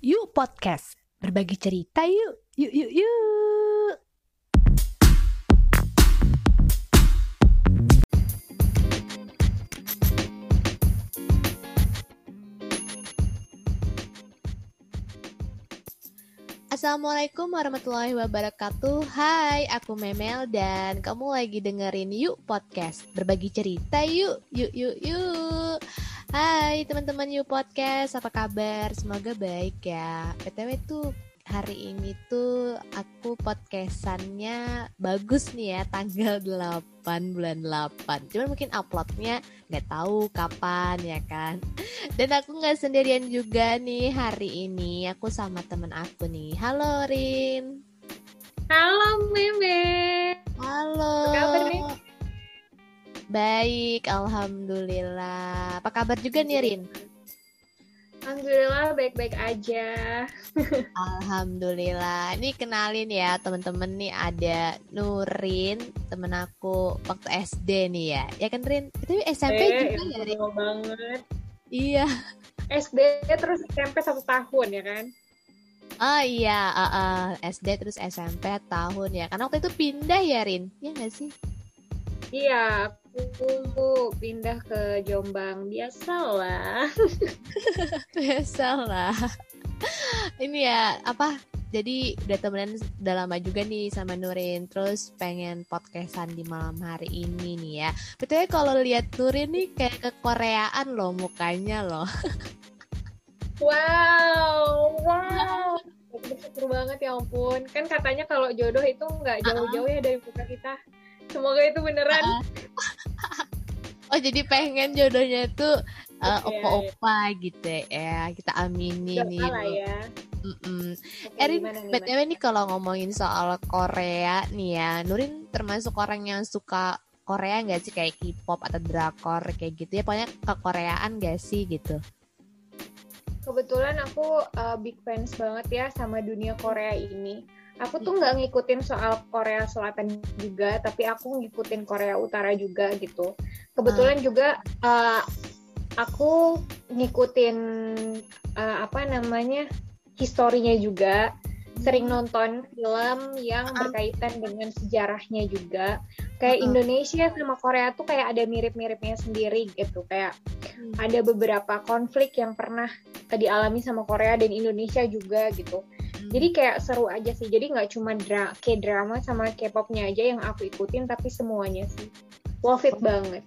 Yuk Podcast. Berbagi cerita yuk. Yuk, yuk, yuk. Assalamualaikum warahmatullahi wabarakatuh Hai, aku Memel dan kamu lagi dengerin Yuk Podcast Berbagi cerita yuk, yuk, yuk, yuk Hai teman-teman Yuk Podcast, apa kabar? Semoga baik ya. PTW tuh hari ini tuh aku podcastannya bagus nih ya tanggal 8 bulan 8 cuman mungkin uploadnya nggak tahu kapan ya kan? Dan aku nggak sendirian juga nih hari ini. Aku sama temen aku nih. Halo Rin. Halo Meme. Halo. Apa kabar nih baik alhamdulillah apa kabar juga nih Rin Alhamdulillah baik-baik aja. Alhamdulillah. Ini kenalin ya temen-temen nih ada Nurin, temen aku waktu SD nih ya. Ya kan Rin? Itu SMP eh, juga ya Rin? banget. Iya. SD terus SMP satu tahun ya kan? Oh iya, uh, uh, SD terus SMP tahun ya. Karena waktu itu pindah ya Rin? Iya gak sih? Iya, aku pindah ke Jombang biasalah. biasalah. Ini ya apa? Jadi udah temenan udah lama juga nih sama Nurin Terus pengen podcastan di malam hari ini nih ya Betulnya kalau lihat Nurin nih kayak ke Koreaan loh mukanya loh Wow, wow Bersyukur banget ya ampun Kan katanya kalau jodoh itu nggak jauh-jauh ya dari muka kita Semoga itu beneran. oh jadi pengen jodohnya itu uh, opa-opa gitu ya. Kita aminin nih. ya. Mm -mm. Erin, btw nih kalau ngomongin soal Korea nih ya, Nurin termasuk orang yang suka Korea nggak sih kayak K-pop atau drakor kayak gitu ya, pokoknya ke Koreaan gak sih gitu? Kebetulan aku uh, big fans banget ya sama dunia Korea ini aku tuh nggak ngikutin soal Korea Selatan juga tapi aku ngikutin Korea Utara juga gitu kebetulan hmm. juga uh, aku ngikutin uh, apa namanya historinya juga sering hmm. nonton film yang ah. berkaitan dengan sejarahnya juga kayak Indonesia sama Korea tuh kayak ada mirip-miripnya sendiri gitu kayak hmm. ada beberapa konflik yang pernah dialami sama Korea dan Indonesia juga gitu jadi kayak seru aja sih. Jadi nggak cuma dra kayak drama sama K-popnya aja yang aku ikutin tapi semuanya sih. Worth it banget.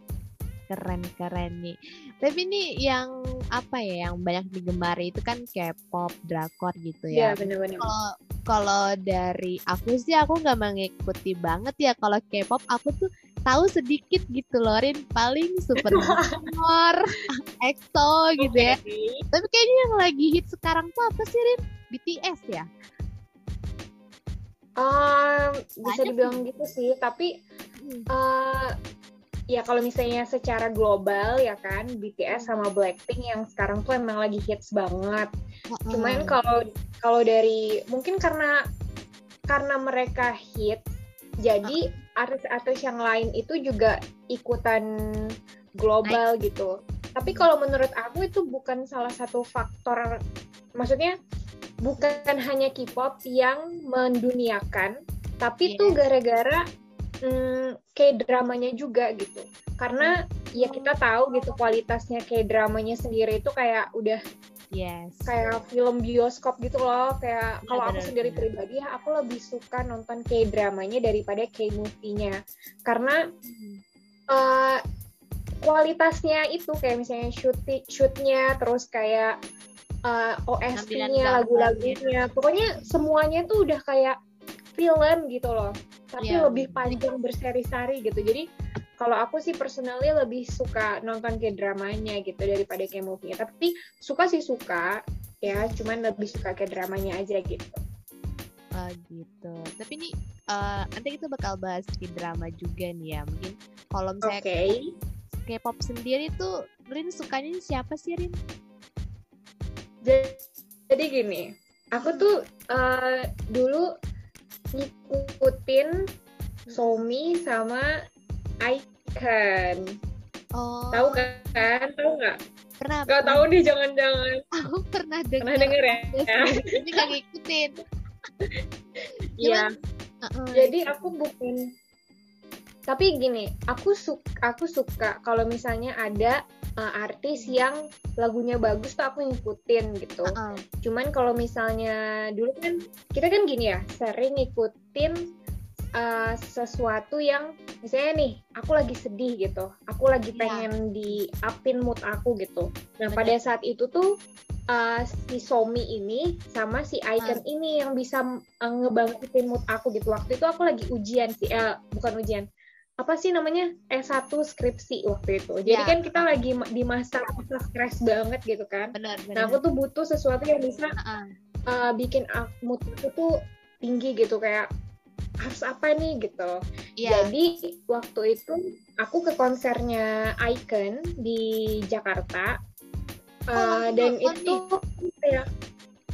Keren keren nih. Tapi ini yang apa ya yang banyak digemari itu kan K-pop drakor gitu ya. Iya benar-benar kalau kalau dari aku sih aku nggak mengikuti banget ya kalau K-pop. Aku tuh tahu sedikit gitu loh Rin paling super junior EXO gitu okay. ya tapi kayaknya yang lagi hit sekarang tuh apa sih Rin BTS ya? Um, bisa dibilang sih. gitu sih, tapi uh, ya kalau misalnya secara global ya kan BTS sama Blackpink yang sekarang tuh emang lagi hits banget. Hmm. Cuman kalau kalau dari mungkin karena karena mereka hit, jadi artis-artis yang lain itu juga ikutan global gitu. Tapi kalau menurut aku itu bukan salah satu faktor, maksudnya bukan hanya K-pop yang menduniakan, tapi yeah. tuh gara-gara hmm, kayak dramanya juga gitu. Karena ya kita tahu gitu kualitasnya kayak dramanya sendiri itu kayak udah Yes. Kayak film bioskop gitu loh. Kayak ya, kalau aku sendiri pribadi ya aku lebih suka nonton kayak dramanya daripada kayak movie-nya. Karena hmm. uh, kualitasnya itu kayak misalnya shoot shootnya terus kayak uh, OST-nya, lagu-lagunya, pokoknya semuanya tuh udah kayak film gitu loh, tapi yeah. lebih panjang berseri-seri gitu. Jadi kalau aku sih personally lebih suka nonton kayak dramanya gitu daripada kayak movie Tapi suka sih suka ya, cuman lebih suka kayak dramanya aja gitu. Oh gitu. Tapi ini uh, nanti kita bakal bahas ke drama juga nih ya. Mungkin kalau misalnya okay. K-pop sendiri tuh Rin sukanya siapa sih Rin? jadi gini aku tuh uh, dulu ngikutin Somi sama Icon oh. tahu kan? Tahu nggak? Pernah Gak tahu nih jangan-jangan. Aku pernah denger, pernah denger ya? Ini gak ngikutin. Iya. Uh-uh. jadi aku bukan tapi gini aku suka aku suka kalau misalnya ada uh, artis yang lagunya bagus tuh aku ngikutin gitu. Uh-uh. cuman kalau misalnya dulu kan kita kan gini ya sering ngikutin uh, sesuatu yang misalnya nih aku lagi sedih gitu. Aku lagi Iya. pengen di upin mood aku gitu. Nah Bener. pada saat itu tuh uh, si Somi ini sama si Icon Hmm. ini yang bisa uh, ngebangkitin mood aku gitu. Waktu itu aku lagi ujian sih eh, bukan ujian. Apa sih namanya? S1 skripsi waktu itu. Jadi Ya. kan kita lagi di masa masa stres banget gitu kan. Benar nah benar aku tuh butuh sesuatu yang bisa uh, bikin mood aku tuh tinggi gitu. Kayak harus apa nih gitu. Iya. Jadi waktu itu aku ke konsernya Icon di Jakarta Oh, Uh, dan itu ya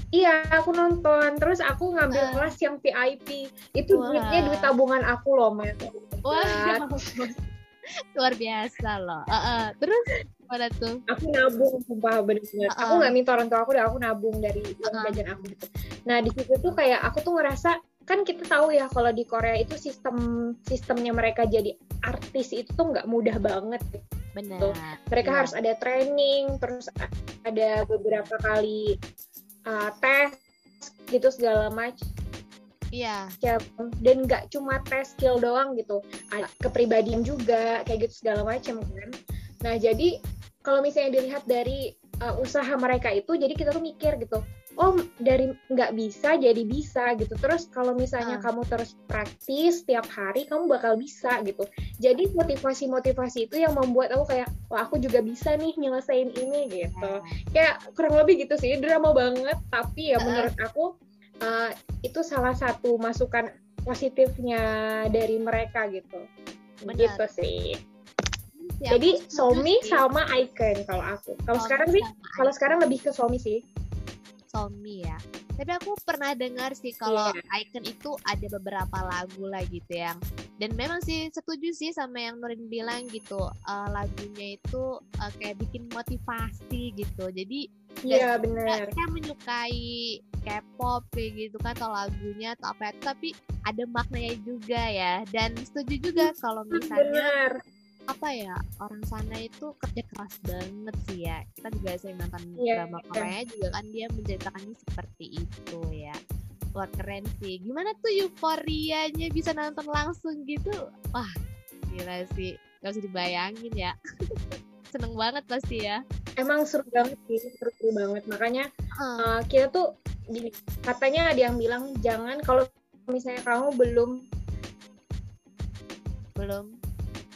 Iya, aku nonton. Terus aku ngambil Ah. kelas yang VIP. Itu Wah. duitnya duit tabungan aku loh, Mel. Wah, luar biasa loh. Uh-uh. Terus mana tuh? aku nabung sumpah bener-bener aku Uh-uh. nggak minta orang tua aku deh aku nabung dari uang jajan aku gitu nah di situ tuh kayak aku tuh ngerasa kan kita tahu ya kalau di Korea itu sistem sistemnya mereka jadi artis itu tuh nggak mudah banget gitu. Benar. mereka Iya. harus ada training terus ada beberapa kali uh, tes gitu segala macam Iya. dan nggak cuma tes skill doang gitu ada kepribadian juga kayak gitu segala macam kan nah jadi kalau misalnya dilihat dari uh, usaha mereka itu jadi kita tuh mikir gitu oh dari nggak bisa jadi bisa gitu. Terus kalau misalnya Ah. kamu terus praktis tiap hari kamu bakal bisa gitu. Jadi motivasi-motivasi itu yang membuat aku kayak wah aku juga bisa nih nyelesain ini gitu. Kayak kurang lebih gitu sih drama banget. Tapi ya Heeh. menurut aku uh, itu salah satu masukan positifnya dari mereka gitu. Benar. gitu sih. Ya, jadi sih. sama Icon kalau aku. Kalau sekarang sih kalau sekarang lebih ke Somi sih Somi ya. Tapi aku pernah dengar sih kalau Iya. Icon itu ada beberapa lagu lah gitu yang dan memang sih setuju sih sama yang Nurin bilang gitu eh, lagunya itu eh, kayak bikin motivasi gitu. Jadi iya nggak benar kayak menyukai K-pop kayak gitu kan atau lagunya atau apa tapi ada maknanya juga ya dan setuju juga kalau misalnya benar apa ya orang sana itu kerja keras banget sih ya. Kita juga sering nonton Iya, drama. Korea juga kan dia menceritakannya seperti itu ya. Luar keren sih. Gimana tuh euforianya bisa nonton langsung gitu? Wah gila sih. Gak usah dibayangin ya. Seneng banget pasti ya. Emang seru banget sih seru, seru banget. Makanya Heeh. uh, kita tuh gini katanya ada yang bilang jangan kalau misalnya kamu belum belum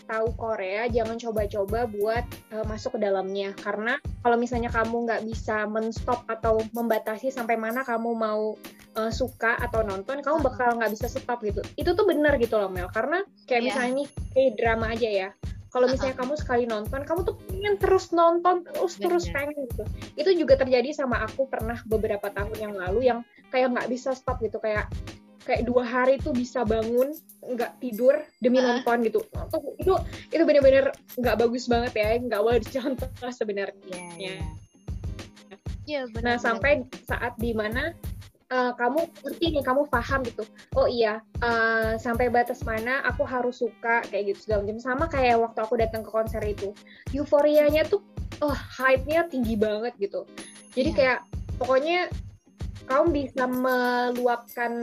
tahu Korea jangan coba-coba buat uh, masuk ke dalamnya. Karena kalau misalnya kamu nggak bisa menstop atau membatasi sampai mana kamu mau uh, suka atau nonton kamu bakal nggak bisa stop gitu. Itu tuh benar gitu loh Mel. Karena kayak Iya. misalnya nih kayak drama aja ya. Kalau misalnya kamu sekali nonton kamu tuh pengen terus nonton terus terus Bener. pengen gitu. Itu juga terjadi sama aku pernah beberapa tahun yang lalu yang kayak nggak bisa stop gitu. Kayak kayak dua hari tuh bisa bangun nggak tidur demi Ah. nonton gitu Itu itu itu bener-bener nggak bagus banget ya nggak boleh dicontoh sebenarnya Iya. iya. Iya, benar. nah sampai saat di mana uh, kamu ngerti nih kamu paham gitu oh iya uh, sampai batas mana aku harus suka kayak gitu segala macam sama kayak waktu aku datang ke konser itu euforianya tuh oh hype-nya tinggi banget gitu jadi Iya. kayak pokoknya kamu bisa meluapkan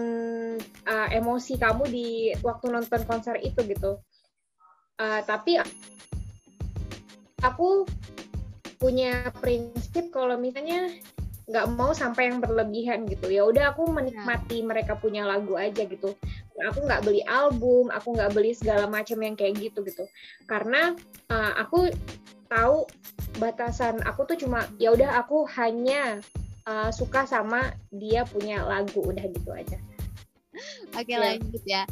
uh, emosi kamu di waktu nonton konser itu gitu. Uh, tapi aku punya prinsip kalau misalnya nggak mau sampai yang berlebihan gitu. Ya udah aku menikmati mereka punya lagu aja gitu. Aku nggak beli album aku nggak beli segala macam yang kayak gitu gitu. Karena uh, aku tahu batasan aku tuh cuma ya udah aku hanya uh, suka sama dia punya lagu udah gitu aja Oke, Iya. lanjut ya.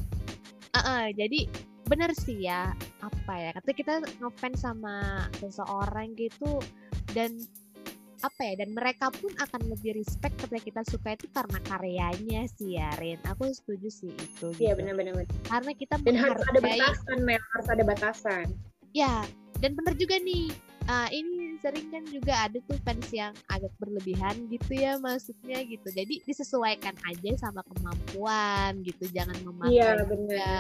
Uh-uh, jadi bener sih ya apa ya ketika kita ngefans sama seseorang gitu dan apa ya dan mereka pun akan lebih respect ketika kita suka itu karena karyanya sih ya Rin aku setuju sih itu iya gitu. benar-benar karena kita dan harus ada batasan Mel harus ada batasan ya dan bener juga nih uh, ini sering kan juga ada tuh fans yang agak berlebihan gitu ya maksudnya gitu jadi disesuaikan aja sama kemampuan gitu jangan memaksa Iya, juga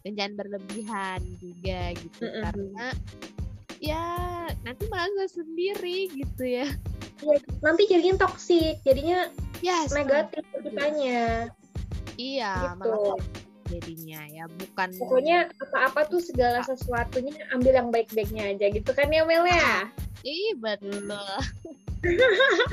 dan jangan berlebihan juga gitu Mm-mm. karena ya nanti merasa sendiri gitu ya Iya, nanti jadinya toksik, jadinya ya negatif kitanya. iya Gitu. malah jadinya ya bukan Pokoknya apa-apa tuh segala sesuatunya ambil yang baik-baiknya aja gitu kan ya Mel ya? Ih betul.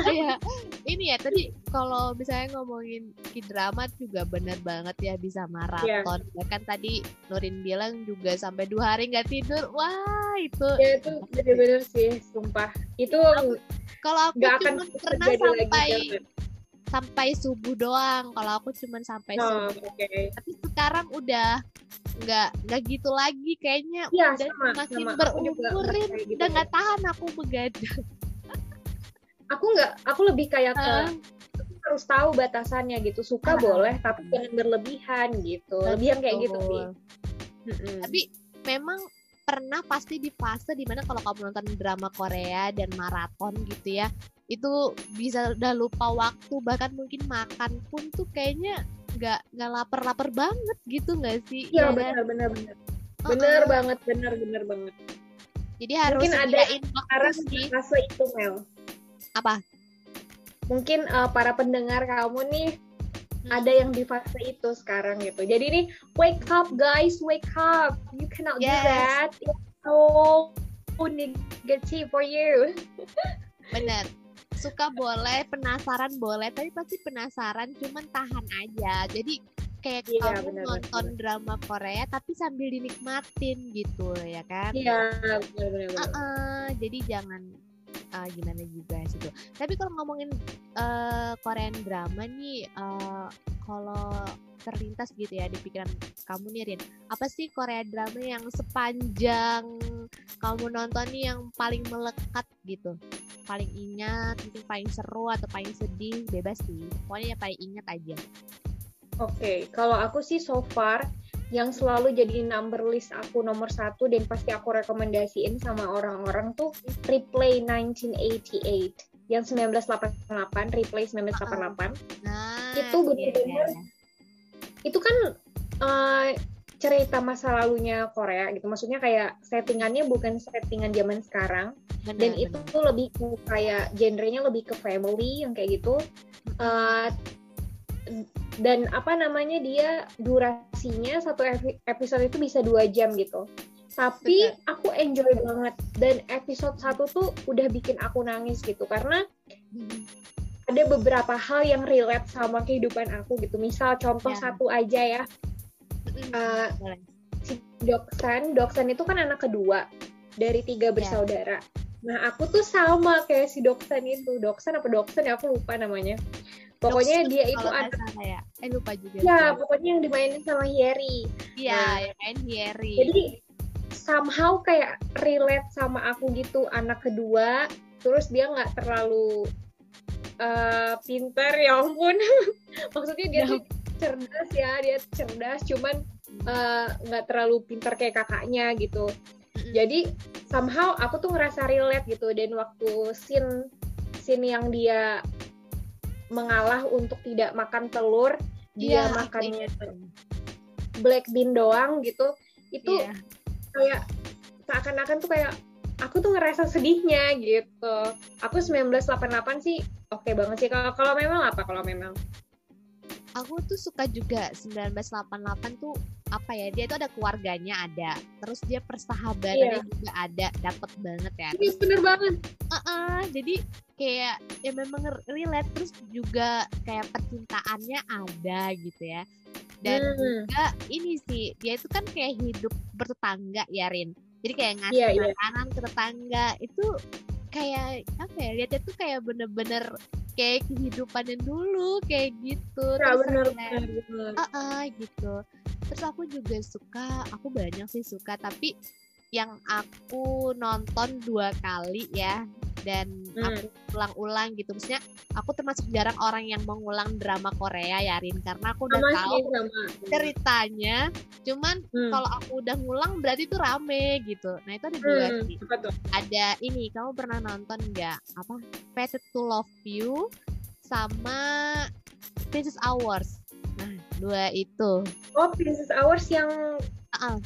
Kayak ini ya tadi kalau misalnya ngomongin k-drama juga bener banget ya bisa maraton. Bahkan tadi Nurin bilang juga sampai dua hari nggak tidur. Wah itu. Ya itu bener-bener sih, sumpah. Itu Kalau aku nggak akan pernah lagi sampai subuh doang. Kalau aku cuma sampai Oh, subuh. oke. Tapi sekarang udah nggak nggak gitu lagi kayaknya. Iya, udah sama, makin sama. Berumurin. kayak gitu. Udah nggak tahan aku begadang. Aku nggak, aku lebih kayak ke Ah. harus tahu batasannya gitu. Suka boleh, tapi jangan berlebihan gitu. Lebih yang kayak gitu sih. Tapi memang pernah pasti di fase di mana kalau kamu nonton drama Korea dan maraton gitu ya itu bisa udah lupa waktu bahkan mungkin makan pun tuh kayaknya nggak nggak lapar-lapar banget gitu nggak sih Iya Ya benar benar benar. Uh-uh. Bener banget, bener bener banget. jadi harus Mungkin ada sih fase itu Mel. apa Mungkin eh, para pendengar kamu nih. Ada yang di fase itu sekarang gitu. Jadi nih wake up guys, wake up. You cannot do Yes. that. It's so negative for you. bener suka boleh penasaran boleh tapi pasti penasaran cuman tahan aja jadi kayak Iya, kamu benar, nonton benar. drama Korea tapi sambil dinikmatin gitu ya kan Iya, benar benar benar. Uh-uh, jadi jangan uh, gimana juga sih tuh. Tapi kalau ngomongin uh, Korean drama nih, uh, kalau terlintas gitu ya di pikiran kamu nih Rin, apa sih Korea drama yang sepanjang kamu nonton nih yang paling melekat gitu? Paling ingat, mungkin paling seru atau paling sedih, bebas sih. Pokoknya yang paling ingat aja. Oke, kalau aku sih so far yang selalu jadi number list aku nomor satu dan pasti aku rekomendasiin sama orang-orang tuh Replay 1988 yang 1988 Replay 1988 Nah, Itu bener-bener iya, iya. itu kan eh, cerita masa lalunya Korea gitu. Maksudnya kayak settingannya bukan settingan zaman sekarang. Benar, dan benar. itu tuh lebih ke kayak genrenya lebih ke family yang kayak gitu. Eh, dan apa namanya dia durasinya satu epi- episode itu bisa dua jam gitu tapi aku enjoy banget dan episode satu tuh udah bikin aku nangis gitu karena ada beberapa hal yang relate sama kehidupan aku gitu misal contoh Ya. satu aja ya Boleh. si Doksan, Doksan itu kan anak kedua dari tiga bersaudara. Nah, aku tuh sama kayak si Doksan itu. Doksan apa Doksan ya aku lupa namanya. Pokoknya dia itu salah ya. Eh lupa juga. ya, pokoknya yang dimainin sama Yeri. Iya, Nah. yang main Yeri. Jadi somehow kayak relate sama aku gitu, anak kedua. Terus dia nggak terlalu eh, pinter ya ampun. Maksudnya dia Ya. tuh cerdas ya, dia cerdas cuman eh, nggak terlalu pinter kayak kakaknya gitu. Jadi somehow aku tuh ngerasa relate gitu dan waktu scene scene yang dia mengalah untuk tidak makan telur dia aku makannya ingat. black bean doang gitu itu Iya. kayak seakan-akan tuh kayak aku tuh ngerasa sedihnya gitu aku 1988 sih oke banget sih kalau kalau memang apa kalau memang Aku tuh suka juga 1988 tuh apa ya dia tuh ada keluarganya ada terus dia persahabatannya juga ada dapet banget ya. Ini bener banget. Heeh, jadi kayak ya memang relate terus juga kayak percintaannya ada gitu ya. Dan Hmm. juga ini sih dia itu kan kayak hidup bertetangga ya Rin. Jadi kayak ngasih Iya, iya. makanan ke tetangga itu kayak apa ya lihatnya tuh kayak bener-bener kayak kehidupannya dulu kayak gitu. Ya terus bener kayak- bener bener. Ah, ah, gitu. Terus aku juga suka, aku banyak sih suka, tapi yang aku nonton dua kali ya dan Hmm. aku ulang-ulang gitu. Maksudnya aku termasuk jarang orang yang mengulang drama Korea ya Rin. Karena aku udah sama tahu sih sama. ceritanya cuman Hmm. kalau aku udah ngulang berarti itu rame gitu. Nah itu ada dua Hmm, sih. ada ini kamu pernah nonton nggak? Apa? Fated to Love You sama Princess Hours dua itu. Oh, Princess Hours yang Ah,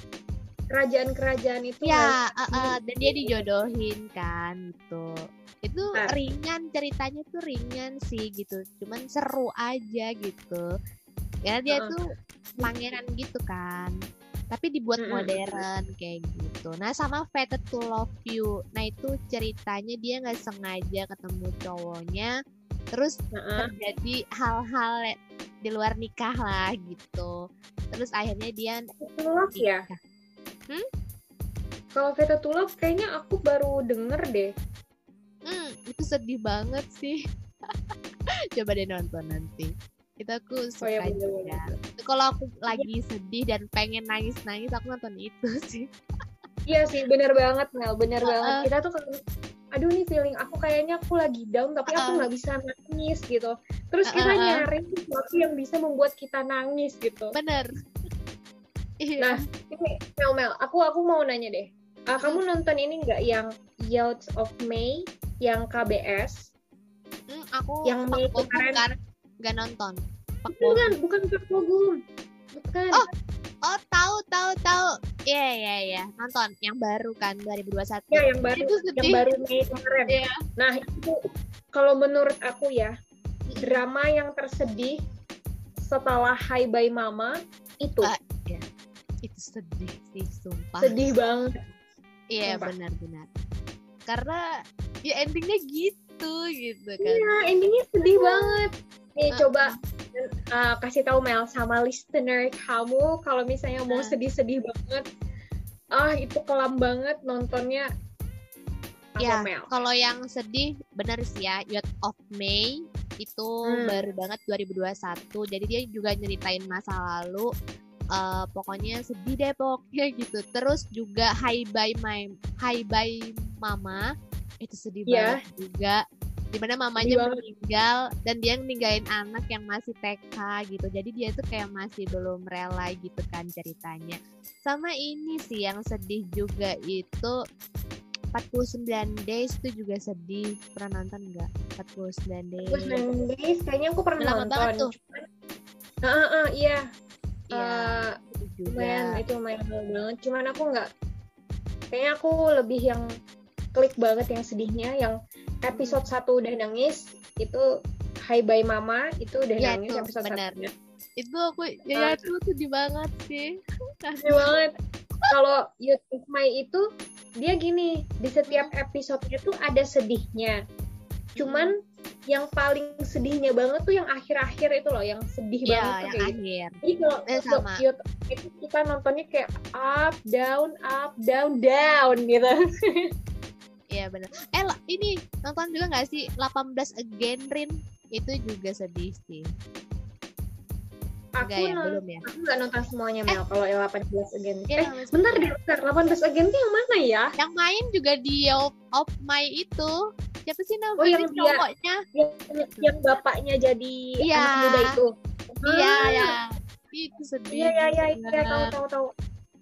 kerajaan-kerajaan itu ya uh, uh, dan dia dijodohin kan gitu. Itu Bentar. ringan ceritanya tuh ringan sih gitu. Cuman seru aja gitu. Karena dia Heeh. tuh pangeran gitu kan. Tapi dibuat modern kayak gitu. Nah sama Fated to Love You. Nah itu ceritanya dia nggak sengaja ketemu cowoknya terus Heeh. terjadi hal-hal di luar nikah lah gitu terus akhirnya dia Love ya? nikah. Kalau Veta Love kayaknya aku baru denger deh. Hmm, itu sedih banget sih. Coba deh nonton nanti. Itu aku Oh ya suka bener juga. bener. Itu Kalau aku lagi sedih dan pengen nangis-nangis, aku nonton itu sih. Iya sih, bener banget Mel, bener Heeh. banget. Kita tuh aduh nih feeling aku kayaknya aku lagi down tapi aku nggak bisa nangis gitu. Terus kita Heeh. nyari sesuatu yang bisa membuat kita nangis gitu. Bener. Iya. Nah, ini Mel Mel, aku aku mau nanya deh. Ah, kamu nonton ini nggak yang Youths of May yang KBS? Hmm, aku yang Pak Mei Bogum kemarin- kan nggak nonton. Pak Bogum. Bukan, bukan Pak Bogum. Bukan. Oh. Oh, tahu tahu tahu. Iya iya iya, nonton yang baru kan 2021. Ya, yang baru Itu yang sedih. baru Mei kemarin. Iya. Nah, itu kalau menurut aku ya, drama yang tersedih setelah Hai Bye Mama itu Ah, Itu sedih sih, sumpah. sedih banget. Iya Sumpah. benar-benar. Karena ya endingnya gitu gitu kan. Iya, endingnya sedih banget. Nih, Ah. coba uh, kasih tahu Mel sama listener kamu kalau misalnya mau Ah. sedih-sedih banget. Ah, itu kelam banget nontonnya. Ya, kalau yang sedih benar sih ya, Youth of May itu Hmm. baru banget 2021. Jadi dia juga nyeritain masa lalu. Eh, pokoknya sedih deh pokoknya gitu. Terus juga Hi Bye My Hi Bye Mama itu sedih Iya. banget juga. Di mana mamanya Sedih banget. meninggal dan dia ninggalin anak yang masih TK gitu. Jadi dia tuh kayak masih belum rela gitu kan ceritanya. Sama ini sih yang sedih juga itu 49 Days itu juga sedih. Pernah nonton nggak? 49 Days. Terus Nine Days kayaknya aku pernah lama nonton. banget tuh. Cuman- Ah, ah, ah, iya. Iya, Eh, itu lumayan juga. itu lumayan banget cuman aku nggak kayaknya aku lebih yang klik banget yang sedihnya yang episode 1 udah nangis itu Hai Bye Mama itu udah Ya, nangis itu, episode benar. 1 Itu aku ya Ah. itu sedih banget sih. sedih banget kalau of My itu dia gini di setiap episodenya tuh ada sedihnya cuman yang paling sedihnya banget tuh yang akhir-akhir itu loh yang sedih Iya, banget tuh yang kayak gitu. akhir. Jadi kalau Eh, sama. Youth itu kita nontonnya kayak up, down, up, down, down gitu. Iya benar. Eh ini nonton juga nggak sih 18 Again Rin? Itu juga sedih sih. Aku Enggak ya, non- belum ya. aku nggak nonton semuanya Mel kalau yang 18 again. Iya, eh, 18 bentar deh, bentar. 18 again tuh yang mana ya? Yang main juga di of, of My itu. Siapa sih namanya Oh, yang dia- cowoknya? Yang, yang bapaknya jadi Iya. anak muda itu. Iya, Ah, ya. Itu sedih. Iya, iya, iya, iya, banget. tahu, tahu, tahu.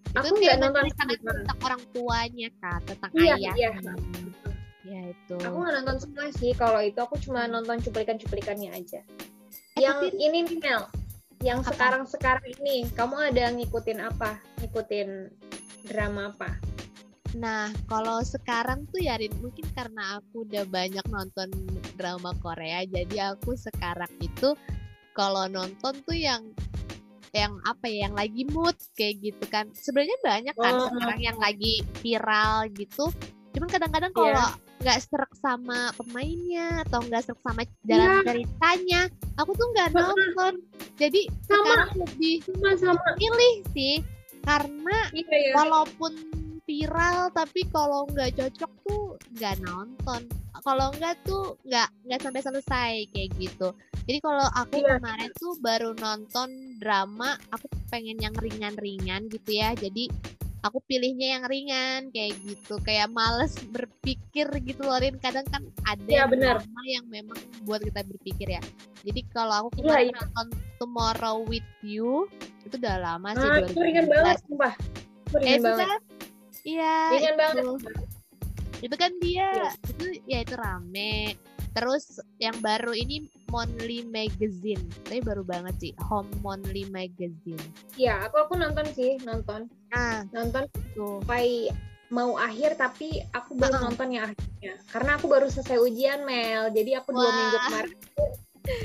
Itu Aku nggak nonton tentang orang tuanya kan, tentang Iya, ayah. iya. Ya itu. Aku nggak nonton semua sih kalau itu aku cuma nonton cuplikan-cuplikannya aja. Eh, yang tapi- ini nih Mel, yang sekarang-sekarang ini kamu ada ngikutin apa? Ngikutin drama apa? Nah, kalau sekarang tuh ya Rin, mungkin karena aku udah banyak nonton drama Korea, jadi aku sekarang itu kalau nonton tuh yang yang apa ya, yang lagi mood kayak gitu kan. Sebenarnya banyak kan Oh. sekarang yang lagi viral gitu. Cuman kadang-kadang Iya. kalau nggak serak sama pemainnya atau nggak serak sama jalan Iya. ceritanya, aku tuh nggak nonton. Jadi Sama. sekarang lebih Sama-sama. milih sih, karena Iya ya. walaupun viral tapi kalau nggak cocok tuh nggak nonton kalau nggak tuh nggak nggak sampai selesai kayak gitu jadi kalau aku Iya. kemarin tuh baru nonton drama aku pengen yang ringan-ringan gitu ya jadi aku pilihnya yang ringan kayak gitu kayak males berpikir gitu loh Rin kadang kan ada Iya, yang drama yang memang buat kita berpikir ya jadi kalau aku Iya, kemarin iya. nonton Tomorrow with You itu udah lama sih Ah, itu ringan 2017. banget, sumpah. Itu eh ringan banget. kan iya Ringan itu. banget. itu kan dia Iya. itu ya itu rame terus yang baru ini Monthly Magazine tapi baru banget sih Home Monthly Magazine Iya, aku aku nonton sih, nonton. nah Nonton tuh sampai mau akhir tapi aku baru Uh-uh. nonton yang akhirnya. Karena aku baru selesai ujian, Mel. Jadi aku dua Wah. minggu kemarin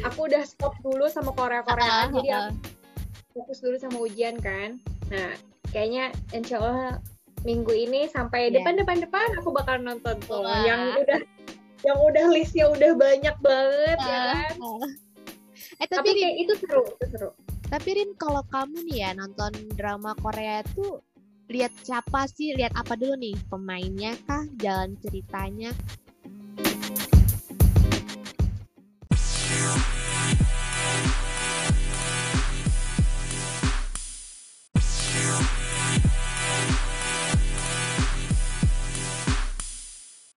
aku udah stop dulu sama Korea-Koreaan. Uh-uh, Jadi aku fokus dulu sama ujian kan. Nah, kayaknya insya Allah minggu ini sampai Iya. depan-depan-depan aku bakal nonton tuh. Wah. Yang udah yang udah listnya udah banyak banget ya Ah, kan. ah. eh Tapi tapi Rin, kayak itu seru, itu seru. tapi Rin kalau kamu nih ya nonton drama Korea tuh lihat siapa sih lihat apa dulu nih pemainnya kah jalan ceritanya